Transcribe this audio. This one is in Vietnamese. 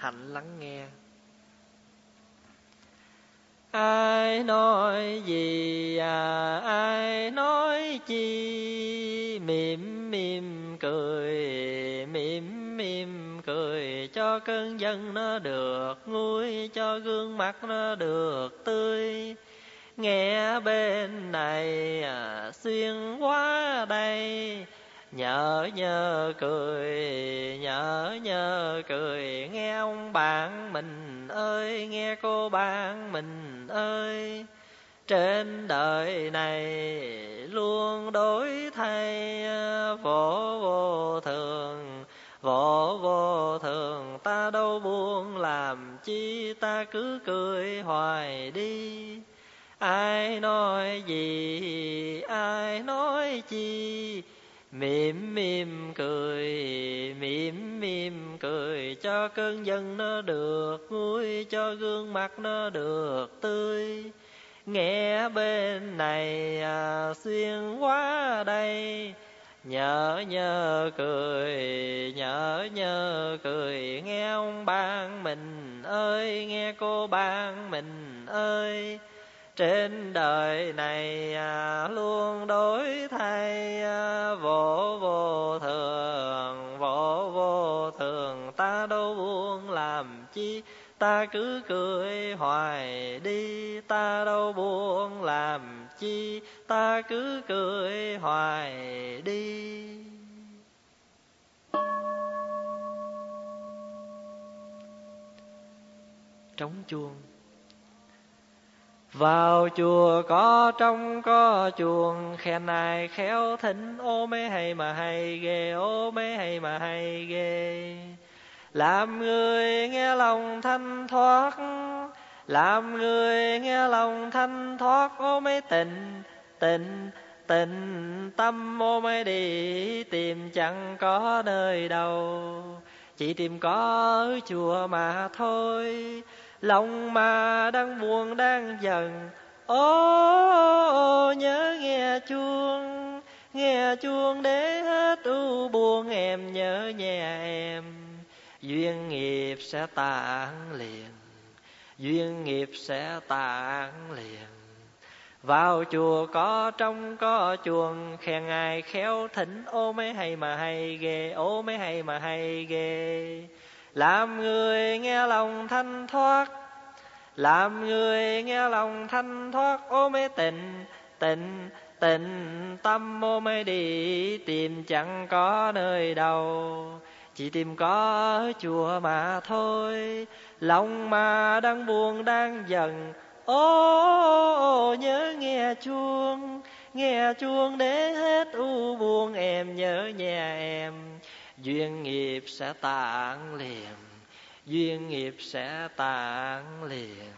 hạnh lắng nghe. Ai nói gì à ai nói chi? Mỉm mỉm cười mỉm mỉm cười cho cơn dân nó được nguôi cho gương mặt nó được tươi. Nghe bên này à, xuyên qua đây nhớ nhớ cười, nhớ nhớ cười. Nghe ông bạn mình ơi, nghe cô bạn mình ơi. Trên đời này luôn đổi thay, vô vô thường, vô vô thường. Ta đâu buông làm chi, ta cứ cười hoài đi. Ai nói gì mỉm mỉm cười mỉm mỉm cười cho cơn giận nó được vui cho gương mặt nó được tươi. Nghe bên này à, xuyên qua đây. Nhớ nhớ cười nhớ nhớ cười nghe ông ban mình ơi nghe cô ban mình ơi. Trên đời này à, luôn đổi thay. Buồn làm chi? Ta cứ cười hoài đi, ta đâu buồn làm chi? Ta cứ cười hoài đi. Trống chuông. Vào chùa có, trong có chuồng, khen ai khéo thính, ô mê hay mà hay ghê, ô mê hay mà hay ghê làm người nghe lòng thanh thoát, làm người nghe lòng thanh thoát, ô mê tình tình tình tâm, ô mê đi, tìm chẳng có nơi đâu. Chỉ tìm có chùa mà thôi, lòng mà đang buồn đang giận. Ô, nhớ nghe chuông nghe chuông để hết u buồn, em nhớ nhà em duyên nghiệp sẽ tàn liền. Duyên nghiệp sẽ tàn liền. Vào chùa có, trong có chuồng, khen ai khéo thỉnh, ô mấy hay mà hay ghê, ô mấy hay mà hay ghê. Làm người nghe lòng thanh thoát, làm người nghe lòng thanh thoát, ô mê tình tình tình tâm, ô mê đi tìm, chẳng có nơi đâu chỉ tìm có chùa mà thôi. Lòng mà đang buồn, đang giận. Ô, nhớ nghe chuông nghe chuông để hết u buồn, em nhớ nhà em. Duyên nghiệp sẽ tàn liền duyên nghiệp sẽ tàn liền